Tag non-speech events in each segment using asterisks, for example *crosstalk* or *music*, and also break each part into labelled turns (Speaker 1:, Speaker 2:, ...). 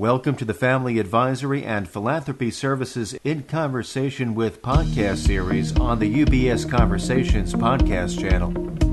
Speaker 1: Welcome to the Family Advisory and Philanthropy Services in Conversation with podcast series on the UBS Conversations podcast channel.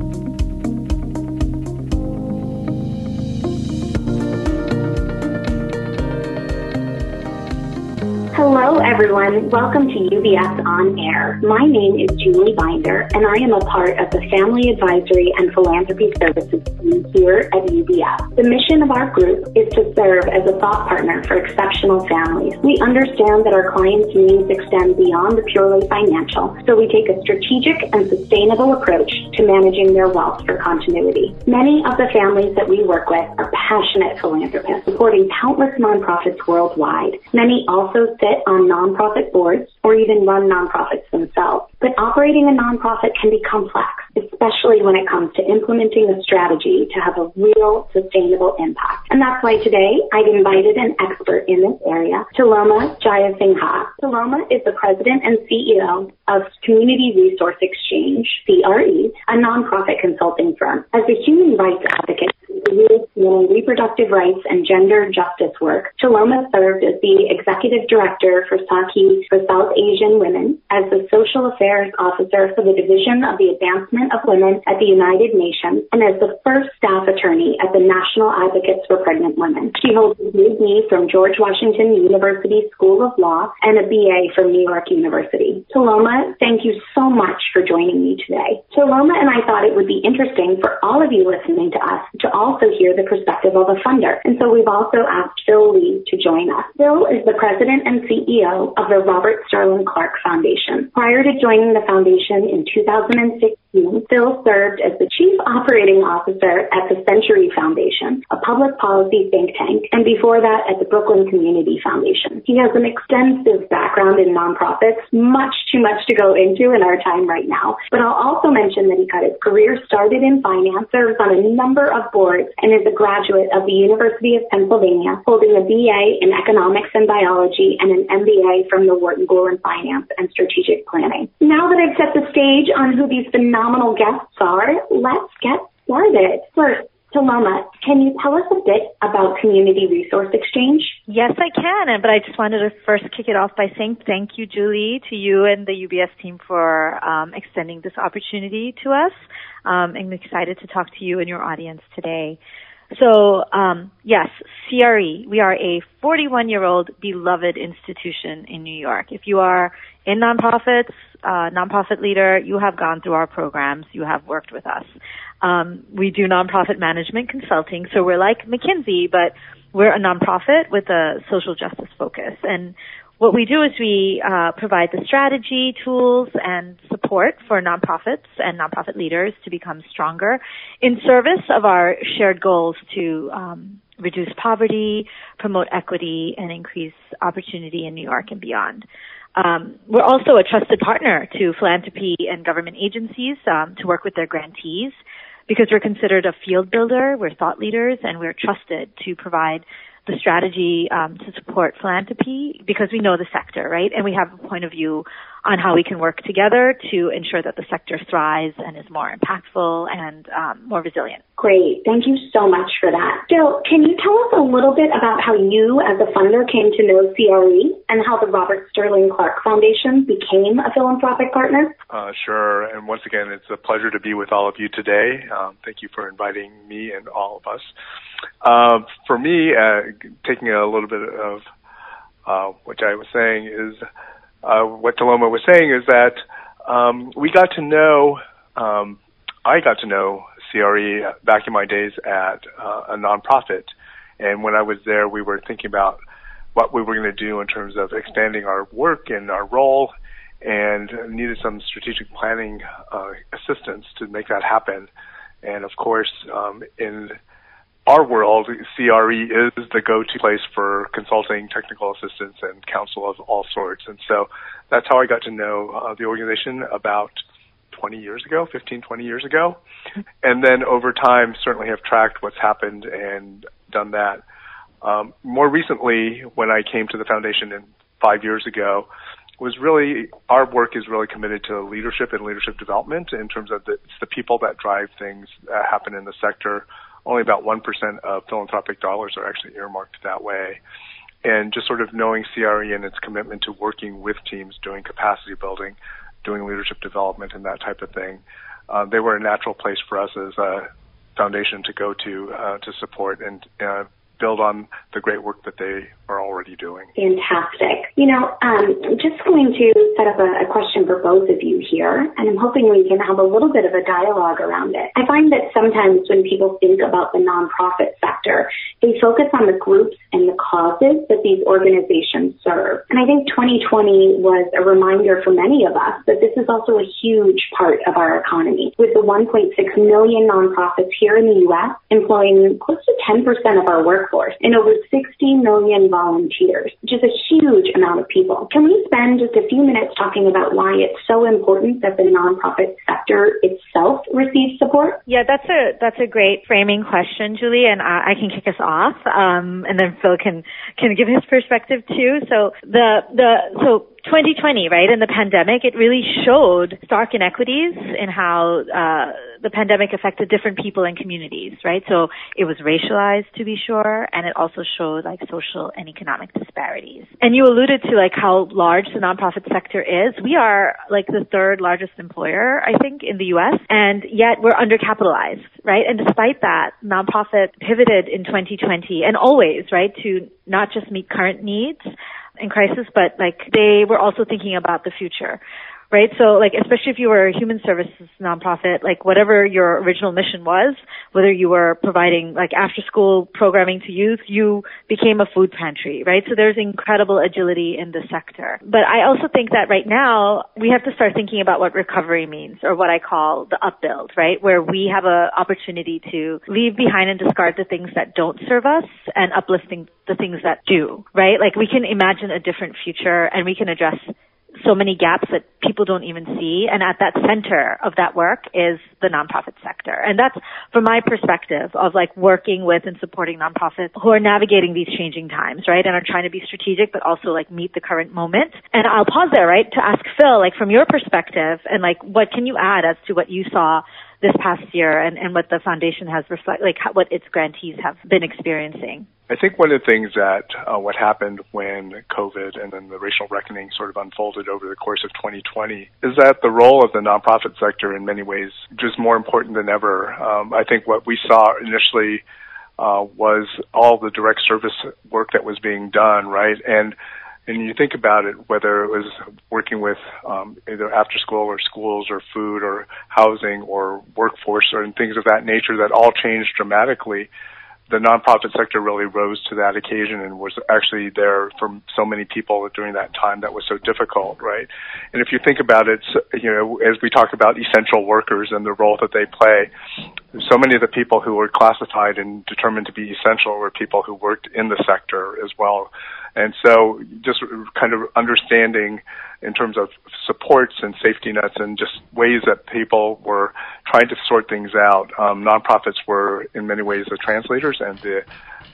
Speaker 2: Everyone. Welcome to UBS On Air. My name is Julie Binder, and I am a part of the Family Advisory and Philanthropy Services team here at UBS. The mission of our group is to serve as a thought partner for exceptional families. We understand that our clients' needs extend beyond the purely financial, so we take a strategic and sustainable approach to managing their wealth for continuity. Many of the families that we work with are passionate philanthropists supporting countless nonprofits worldwide. Many also sit on nonprofit boards or even run nonprofits themselves. But operating a nonprofit can be complex, especially when it comes to implementing a strategy to have a real sustainable impact. And that's why today I've invited an expert in this area, Tiloma Jayasinghe. Tiloma is the president and CEO of Community Resource Exchange, CRE, a nonprofit consulting firm. As a human rights advocate, in reproductive rights and gender justice work, Tiloma served as the executive director for Sakhi for South Asian Women, as the social affairs officer for the Division of the Advancement of Women at the United Nations, and as the first staff attorney at the National Advocates for Pregnant Women. She holds a BA from George Washington University School of Law and a BA from New York University. Tiloma, thank you so much for joining me today. Tiloma and I thought it would be interesting for all of you listening to us to also also hear the perspective of a funder. And so we've also asked Phil Lee to join us. Phil is the president and CEO of the Robert Sterling Clark Foundation. Prior to joining the foundation in 2016, Phil served as the chief operating officer at the Century Foundation, a public policy think tank, and before that at the Brooklyn Community Foundation. He has an extensive background in nonprofits, much too much to go into in our time right now. But I'll also mention that he got his career started in finance, serves on a number of boards and is a graduate of the University of Pennsylvania, holding a BA in economics and biology and an MBA from the Wharton School in Finance and Strategic Planning. Now that I've set the stage on who these phenomenal guests are, let's get started. First, Tiloma, can you tell us a bit about Community Resource Exchange?
Speaker 3: Yes, I can. But I just wanted to first kick it off by saying thank you, Julie, to you and the UBS team for um, extending this opportunity to us. Um, I'm excited to talk to you and your audience today. So, um, yes, CRE, we are a 41 year old beloved institution in New York. If you are in nonprofits, uh, nonprofit leader, you have gone through our programs, you have worked with us. Um, we do nonprofit management consulting, so we're like McKinsey, but we're a nonprofit with a social justice focus. And what we do is we uh, provide the strategy, tools, and support for nonprofits and nonprofit leaders to become stronger in service of our shared goals to um, reduce poverty, promote equity, and increase opportunity in New York and beyond. Um, we're also a trusted partner to philanthropy and government agencies um, to work with their grantees because we're considered a field builder, we're thought leaders, and we're trusted to provide the strategy um, to support philanthropy because we know the sector, right? And we have a point of view on how we can work together to ensure that the sector thrives and is more impactful and um, more resilient.
Speaker 2: Great. Thank you so much for that. Phil, can you tell us a little bit about how you as a funder came to know CRE and how the Robert Sterling Clark Foundation became a philanthropic partner?
Speaker 4: Uh, sure. And once again, it's a pleasure to be with all of you today. Um, thank you for inviting me and all of us. Uh, for me, uh, taking a little bit of uh, what I was saying is uh, what Tiloma was saying is that um, we got to know, um, I got to know CRE back in my days at uh, a nonprofit, and when I was there, we were thinking about what we were going to do in terms of expanding our work and our role, and needed some strategic planning uh, assistance to make that happen. And of course, um, in our world, CRE is the go-to place for consulting, technical assistance, and counsel of all sorts. And so that's how I got to know uh, the organization about 20 years ago, 15, 20 years ago. And then over time, certainly have tracked what's happened and done that. Um, more recently, when I came to the foundation in five years ago, was really our work is really committed to leadership and leadership development in terms of the, it's the people that drive things that happen in the sector only about 1% of philanthropic dollars are actually earmarked that way. and just sort of knowing CRE and its commitment to working with teams, doing capacity building, doing leadership development, and that type of thing. Uh, they were a natural place for us as a foundation to go to uh, to support and uh, build on the great work that they are already doing.
Speaker 2: Fantastic. You know, um, just going to set up a, a, question for both of you here, and I'm hoping we can have a little bit of a dialogue around it. I find that sometimes when people think about the nonprofit sector, they focus on the groups and the causes that these organizations serve. And I think 2020 was a reminder for many of us that this is also a huge part of our economy. With the 1.6 million nonprofits here in the U.S. employing close to 10% of our workforce and over 60 million volunteers, is a huge amount of people. Can we spend just a few minutes talking about why it's so important that the nonprofit sector itself receives support?
Speaker 3: Yeah, that's a that's a great framing question, Julie, and I, I can kick us off, um, and then Phil can can give his perspective too. So the the so 2020, right, in the pandemic, it really showed stark inequities in how uh, the pandemic affected different people and communities, right? So it was racialized, to be sure, and it also showed like social and economic disparities. And you alluded to like how large the nonprofit sector is. We are like the third largest employer, I think, in the U.S., and yet we're undercapitalized, right? And despite that, nonprofit pivoted in 2020 and always, right, to not just meet current needs, in crisis, but like they were also thinking about the future, right? So like, especially if you were a human services nonprofit, like whatever your original mission was, whether you were providing like after school programming to youth, you became a food pantry, right? So there's incredible agility in the sector. But I also think that right now we have to start thinking about what recovery means or what I call the upbuild, right? Where we have an opportunity to leave behind and discard the things that don't serve us and uplifting the things that do, right? Like we can imagine a different future and we can address so many gaps that people don't even see. And at that center of that work is the nonprofit sector. And that's from my perspective of like working with and supporting nonprofits who are navigating these changing times, right? And are trying to be strategic, but also like meet the current moment. And I'll pause there, right? To ask Phil, like from your perspective and like what can you add as to what you saw this past year and, and what the foundation has reflect, like how, what its grantees have been experiencing?
Speaker 4: I think one of the things that uh, what happened when COVID and then the racial reckoning sort of unfolded over the course of 2020 is that the role of the nonprofit sector in many ways just more important than ever. Um, I think what we saw initially uh, was all the direct service work that was being done, right? And and you think about it, whether it was working with um, either after school or schools or food or housing or workforce or things of that nature that all changed dramatically the nonprofit sector really rose to that occasion and was actually there for so many people during that time that was so difficult, right? And if you think about it, you know, as we talk about essential workers and the role that they play, so many of the people who were classified and determined to be essential were people who worked in the sector as well. And so just kind of understanding in terms of supports and safety nets and just ways that people were trying to sort things out. Um, nonprofits were in many ways the translators and the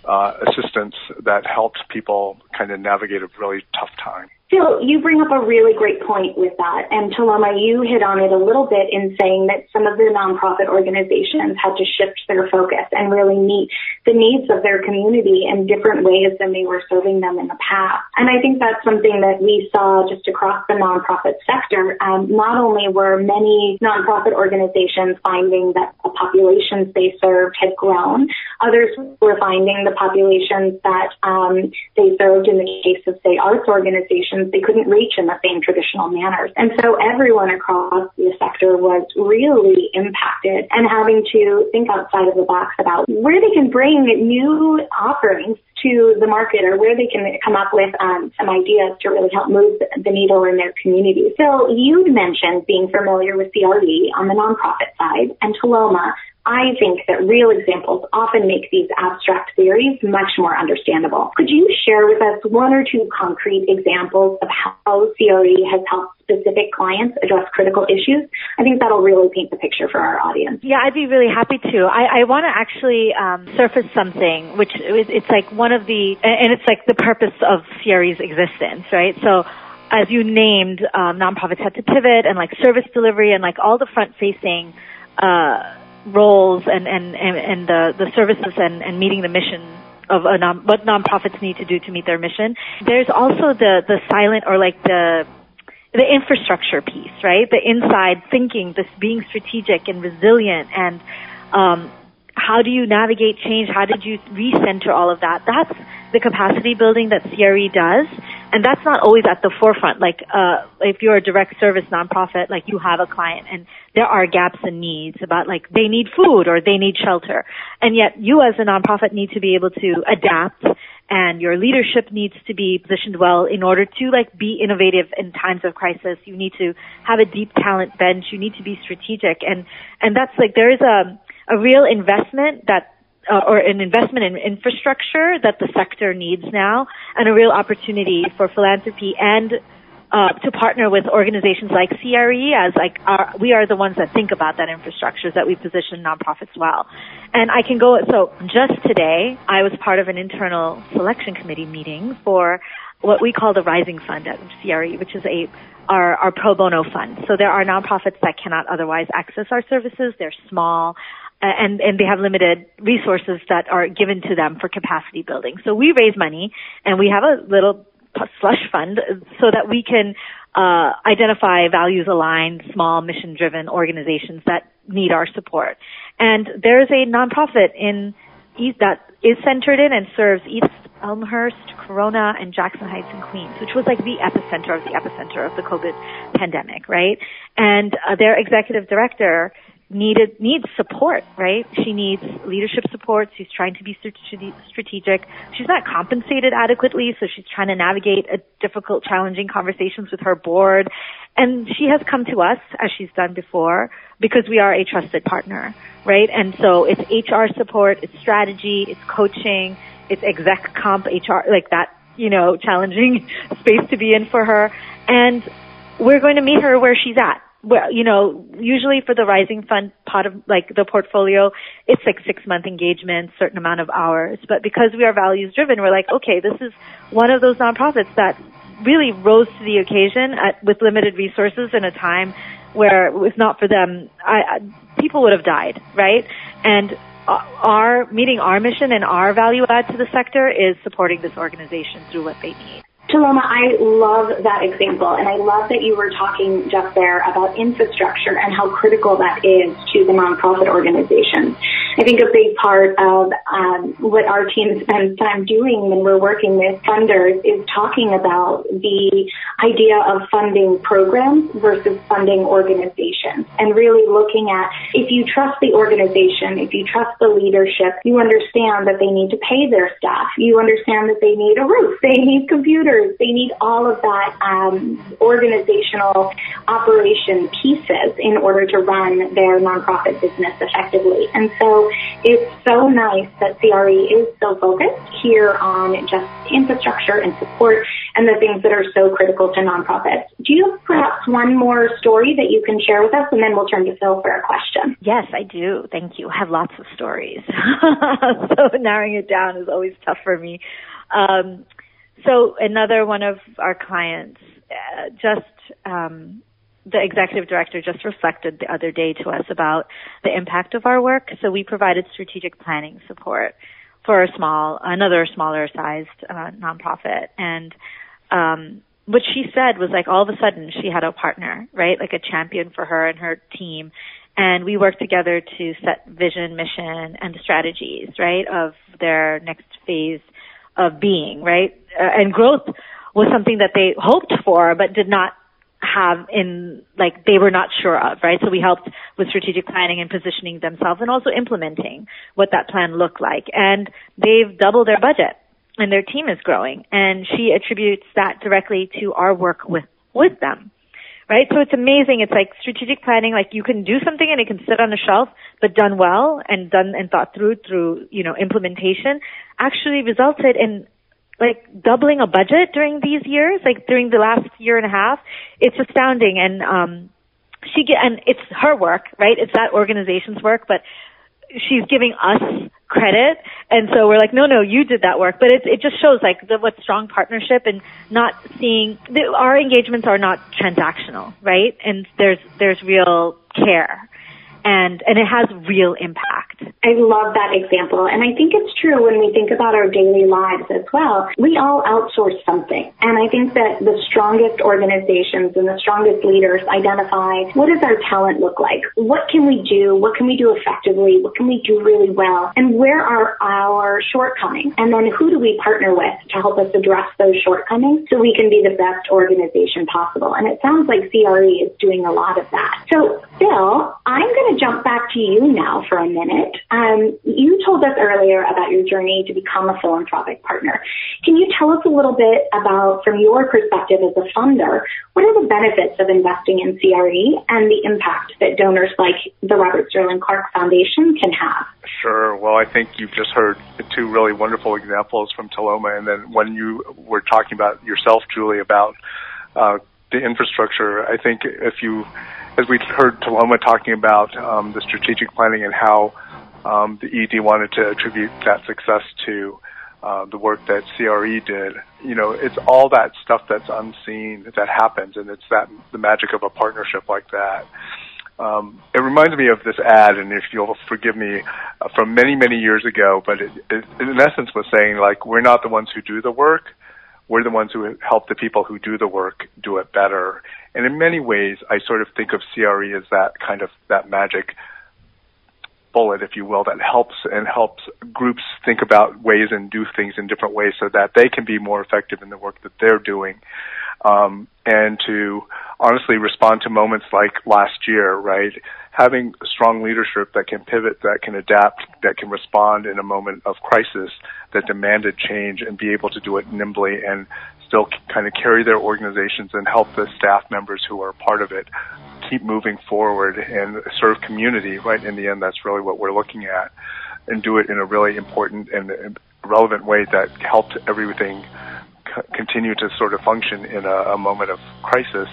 Speaker 4: uh, assistants that helped people kind of navigate a really tough time.
Speaker 2: Phil, you bring up a really great point with that. And Tiloma, you hit on it a little bit in saying that some of the nonprofit organizations had to shift their focus and really meet the needs of their community in different ways than they were serving them in the past. And I think that's something that we saw just across the nonprofit sector. Um, not only were many nonprofit organizations finding that the populations they served had grown, others were finding the populations that um, they served in the case of, say, arts organizations they couldn't reach in the same traditional manners. And so everyone across the sector was really impacted and having to think outside of the box about where they can bring new offerings to the market or where they can come up with um, some ideas to really help move the needle in their community. So you'd mentioned being familiar with CRE on the nonprofit side and Tiloma I think that real examples often make these abstract theories much more understandable. Could you share with us one or two concrete examples of how CRE has helped specific clients address critical issues? I think that'll really paint the picture for our audience.
Speaker 3: Yeah, I'd be really happy to. I, I want to actually um, surface something, which it's like one of the, and it's like the purpose of CRE's existence, right? So as you named, um, nonprofits had to pivot and like service delivery and like all the front facing, uh, roles and, and, and, and the, the services and, and meeting the mission of a non, what nonprofits need to do to meet their mission. There's also the the silent or like the the infrastructure piece, right? The inside thinking, this being strategic and resilient and um, how do you navigate change? How did you recenter all of that? That's the capacity building that CRE does. And that's not always at the forefront. Like, uh, if you're a direct service nonprofit, like you have a client and there are gaps and needs about like they need food or they need shelter. And yet you as a nonprofit need to be able to adapt and your leadership needs to be positioned well in order to like be innovative in times of crisis. You need to have a deep talent bench. You need to be strategic. And, and that's like, there is a, a real investment that uh, or an investment in infrastructure that the sector needs now, and a real opportunity for philanthropy and uh, to partner with organizations like CRE as like our, we are the ones that think about that infrastructure that we position nonprofits well. And I can go, so just today, I was part of an internal selection committee meeting for what we call the Rising Fund at CRE, which is a our, our pro bono fund. So there are nonprofits that cannot otherwise access our services. They're small and and they have limited resources that are given to them for capacity building. So we raise money and we have a little slush fund so that we can uh, identify values aligned, small mission driven organizations that need our support. And there is a nonprofit in East that is centered in and serves East Elmhurst, Corona, and Jackson Heights and Queens, which was like the epicenter of the epicenter of the COVID pandemic, right? And uh, their executive director needed needs support, right? She needs leadership support. She's trying to be strategic. She's not compensated adequately, so she's trying to navigate a difficult, challenging conversations with her board. And she has come to us, as she's done before, because we are a trusted partner, right? And so it's HR support, it's strategy, it's coaching, it's exec comp, HR, like that, you know, challenging *laughs* space to be in for her. And we're going to meet her where she's at well, you know, usually for the rising fund part of like the portfolio, it's like six month engagement, certain amount of hours. But because we are values driven, we're like, okay, this is one of those nonprofits that really rose to the occasion at, with limited resources in a time where if not for them, I, I, people would have died, right? And our meeting our mission and our value add to the sector is supporting this organization through what they need.
Speaker 2: Tiloma, I love that example, and I love that you were talking just there about infrastructure and how critical that is to the nonprofit organizations. I think a big part of um, what our team spends time doing when we're working with funders is talking about the idea of funding programs versus funding organizations, and really looking at if you trust the organization, if you trust the leadership, you understand that they need to pay their staff, you understand that they need a roof, *laughs* they need computers. They need all of that um, organizational operation pieces in order to run their nonprofit business effectively. And so it's so nice that CRE is so focused here on just infrastructure and support and the things that are so critical to nonprofits. Do you have perhaps one more story that you can share with us and then we'll turn to Phil for a question?
Speaker 3: Yes, I do. Thank you. I have lots of stories. *laughs* so narrowing it down is always tough for me. Um, so another one of our clients uh, just um, the executive director just reflected the other day to us about the impact of our work. So we provided strategic planning support for a small, another smaller sized uh, nonprofit, and um, what she said was like all of a sudden she had a partner, right, like a champion for her and her team, and we worked together to set vision, mission, and strategies, right, of their next phase of being, right? Uh, and growth was something that they hoped for, but did not have in, like, they were not sure of, right? So we helped with strategic planning and positioning themselves and also implementing what that plan looked like. And they've doubled their budget and their team is growing. And she attributes that directly to our work with, with them right? So it's amazing. It's like strategic planning, like you can do something and it can sit on a shelf, but done well and done and thought through through, you know, implementation actually resulted in like doubling a budget during these years, like during the last year and a half. It's astounding. And, um, she get, and it's her work, right? It's that organization's work, but she's giving us credit. And so we're like, no, no, you did that work. But it, it just shows like the, what strong partnership and not seeing, the, our engagements are not transactional, right? And there's, there's real care and, and it has real impact.
Speaker 2: I love that example. And I think it's true when we think about our daily lives as well. We all outsource something. And I think that the strongest organizations and the strongest leaders identify what does our talent look like? What can we do? What can we do effectively? What can we do really well? And where are our shortcomings? And then who do we partner with to help us address those shortcomings so we can be the best organization possible? And it sounds like CRE is doing a lot of that. So Phil, I'm going to jump back to you now for a minute. Um, you told us earlier about your journey to become a philanthropic partner. Can you tell us a little bit about, from your perspective as a funder, what are the benefits of investing in CRE and the impact that donors like the Robert Sterling Clark Foundation can have?
Speaker 4: Sure. Well, I think you've just heard two really wonderful examples from Tiloma, and then when you were talking about yourself, Julie, about uh, the infrastructure, I think if you, as we heard Tiloma talking about um, the strategic planning and how um, the ED wanted to attribute that success to uh, the work that CRE did. You know, it's all that stuff that's unseen that happens, and it's that the magic of a partnership like that. Um, it reminds me of this ad, and if you'll forgive me, uh, from many many years ago, but it, it, in essence was saying like we're not the ones who do the work, we're the ones who help the people who do the work do it better. And in many ways, I sort of think of CRE as that kind of that magic bullet, if you will, that helps and helps groups think about ways and do things in different ways so that they can be more effective in the work that they're doing. Um, and to honestly respond to moments like last year, right? Having strong leadership that can pivot, that can adapt, that can respond in a moment of crisis that demanded change and be able to do it nimbly and still kind of carry their organizations and help the staff members who are part of it keep moving forward and serve community, right? In the end, that's really what we're looking at and do it in a really important and relevant way that helped everything continue to sort of function in a, a, moment of crisis.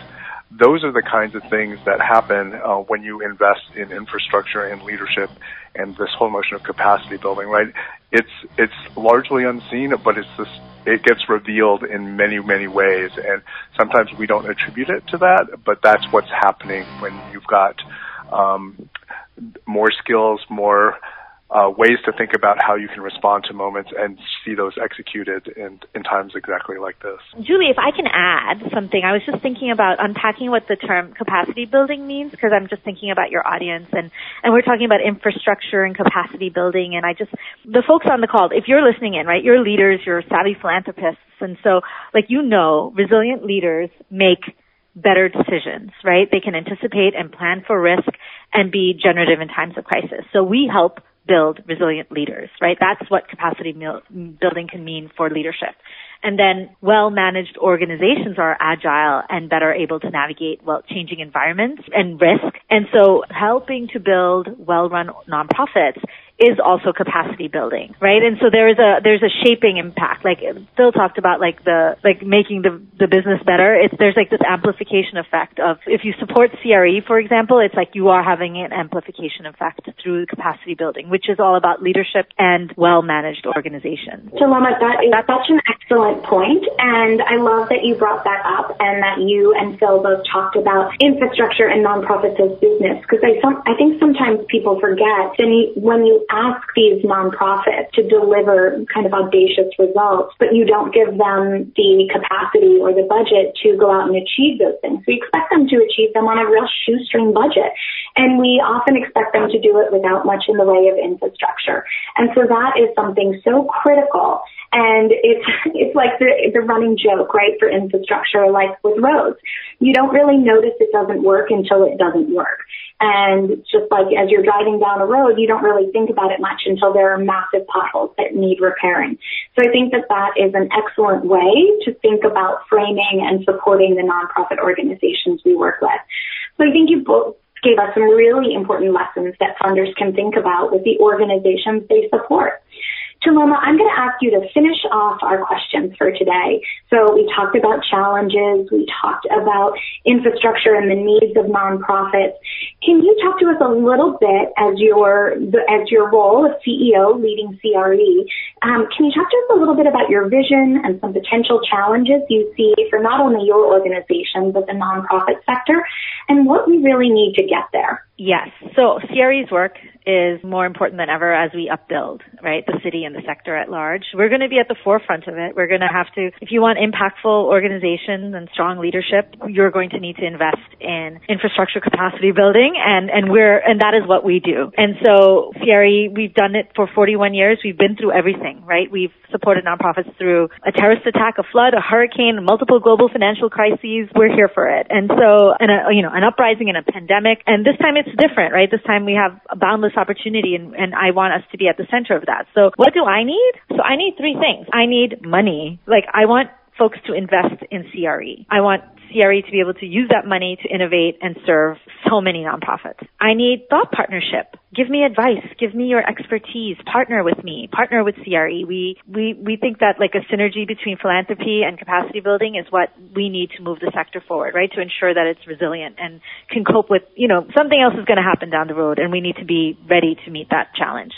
Speaker 4: Those are the kinds of things that happen uh, when you invest in infrastructure and leadership and this whole notion of capacity building, right? It's it's largely unseen, but it's this it gets revealed in many, many ways. And sometimes we don't attribute it to that, but that's what's happening when you've got um, more skills, more uh, ways to think about how you can respond to moments and see those executed in, in times exactly like this.
Speaker 3: Julie, if I can add something, I was just thinking about unpacking what the term capacity building means because I'm just thinking about your audience and, and we're talking about infrastructure and capacity building and I just, the folks on the call, if you're listening in, right, you're leaders, you're savvy philanthropists and so like you know, resilient leaders make better decisions, right? They can anticipate and plan for risk and be generative in times of crisis. So we help build resilient leaders, right? That's what capacity building can mean for leadership. And then well-managed organizations are agile and better able to navigate well changing environments and risk. And so helping to build well-run nonprofits is also capacity building, right? And so there is a there's a shaping impact. Like Phil talked about, like the like making the the business better. It's there's like this amplification effect of if you support CRE, for example, it's like you are having an amplification effect through capacity building, which is all about leadership and well managed organizations.
Speaker 2: Tiloma, that is such an excellent point, and I love that you brought that up and that you and Phil both talked about infrastructure and nonprofits as business because I I think sometimes people forget when you ask these nonprofits to deliver kind of audacious results, but you don't give them the capacity or the budget to go out and achieve those things. We expect them to achieve them on a real shoestring budget. And we often expect them to do it without much in the way of infrastructure. And so that is something so critical and it's *laughs* it's like the the running joke, right, for infrastructure, like with roads. You don't really notice it doesn't work until it doesn't work. And just like as you're driving down a road, you don't really think about it much until there are massive potholes that need repairing. So I think that that is an excellent way to think about framing and supporting the nonprofit organizations we work with. So I think you both gave us some really important lessons that funders can think about with the organizations they support. Tiloma, I'm going to ask you to finish off our questions for today. So we talked about challenges, we talked about infrastructure and the needs of nonprofits. Can you talk to us a little bit as your as your role as CEO leading CRE? Um, can you talk to us a little bit about your vision and some potential challenges you see for not only your organization but the nonprofit sector, and what we really need to get there?
Speaker 3: Yes. So CRE's work is more important than ever as we upbuild, right, the city and the sector at large. We're going to be at the forefront of it. We're going to have to, if you want impactful organizations and strong leadership, you're going to need to invest in infrastructure capacity building and, and we're, and that is what we do. And so CRE, we've done it for 41 years. We've been through everything, right? We've supported nonprofits through a terrorist attack, a flood, a hurricane, multiple global financial crises. We're here for it. And so, and a, you know, an uprising and a pandemic. And this time it's different, right? This time we have a boundless opportunity and, and I want us to be at the center of that. So what do I need? So I need three things. I need money. Like I want folks to invest in CRE. I want CRE to be able to use that money to innovate and serve so many nonprofits. I need thought partnership. Give me advice. Give me your expertise. Partner with me. Partner with CRE. We, we, we think that like a synergy between philanthropy and capacity building is what we need to move the sector forward, right? To ensure that it's resilient and can cope with, you know, something else is going to happen down the road and we need to be ready to meet that challenge.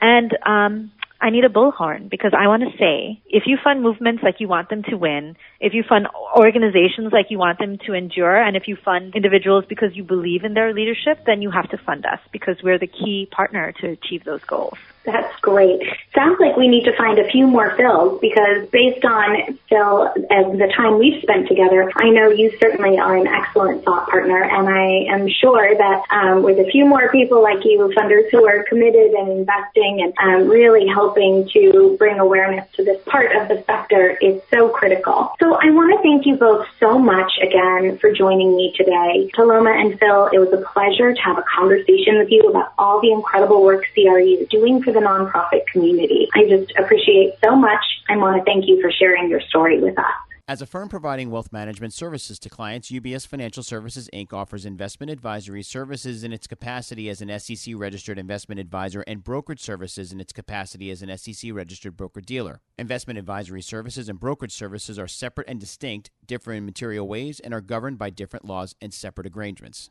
Speaker 3: And, um, I need a bullhorn because I want to say if you fund movements like you want them to win, if you fund organizations like you want them to endure, and if you fund individuals because you believe in their leadership, then you have to fund us because we're the key partner to achieve those goals.
Speaker 2: That's great. Sounds like we need to find a few more Phils because based on Phil and the time we've spent together, I know you certainly are an excellent thought partner, and I am sure that um, with a few more people like you, funders who are committed and investing and um, really helping to bring awareness to this part of the sector is so critical. So I want to thank you both so much again for joining me today. Tiloma and Phil, it was a pleasure to have a conversation with you about all the incredible work CRE is doing for the nonprofit community. I just appreciate so much. I want to thank you for sharing your story with us.
Speaker 5: As a firm providing wealth management services to clients, UBS Financial Services Inc. offers investment advisory services in its capacity as an SEC registered investment advisor and brokerage services in its capacity as an SEC registered broker dealer. Investment advisory services and brokerage services are separate and distinct, differ in material ways, and are governed by different laws and separate arrangements.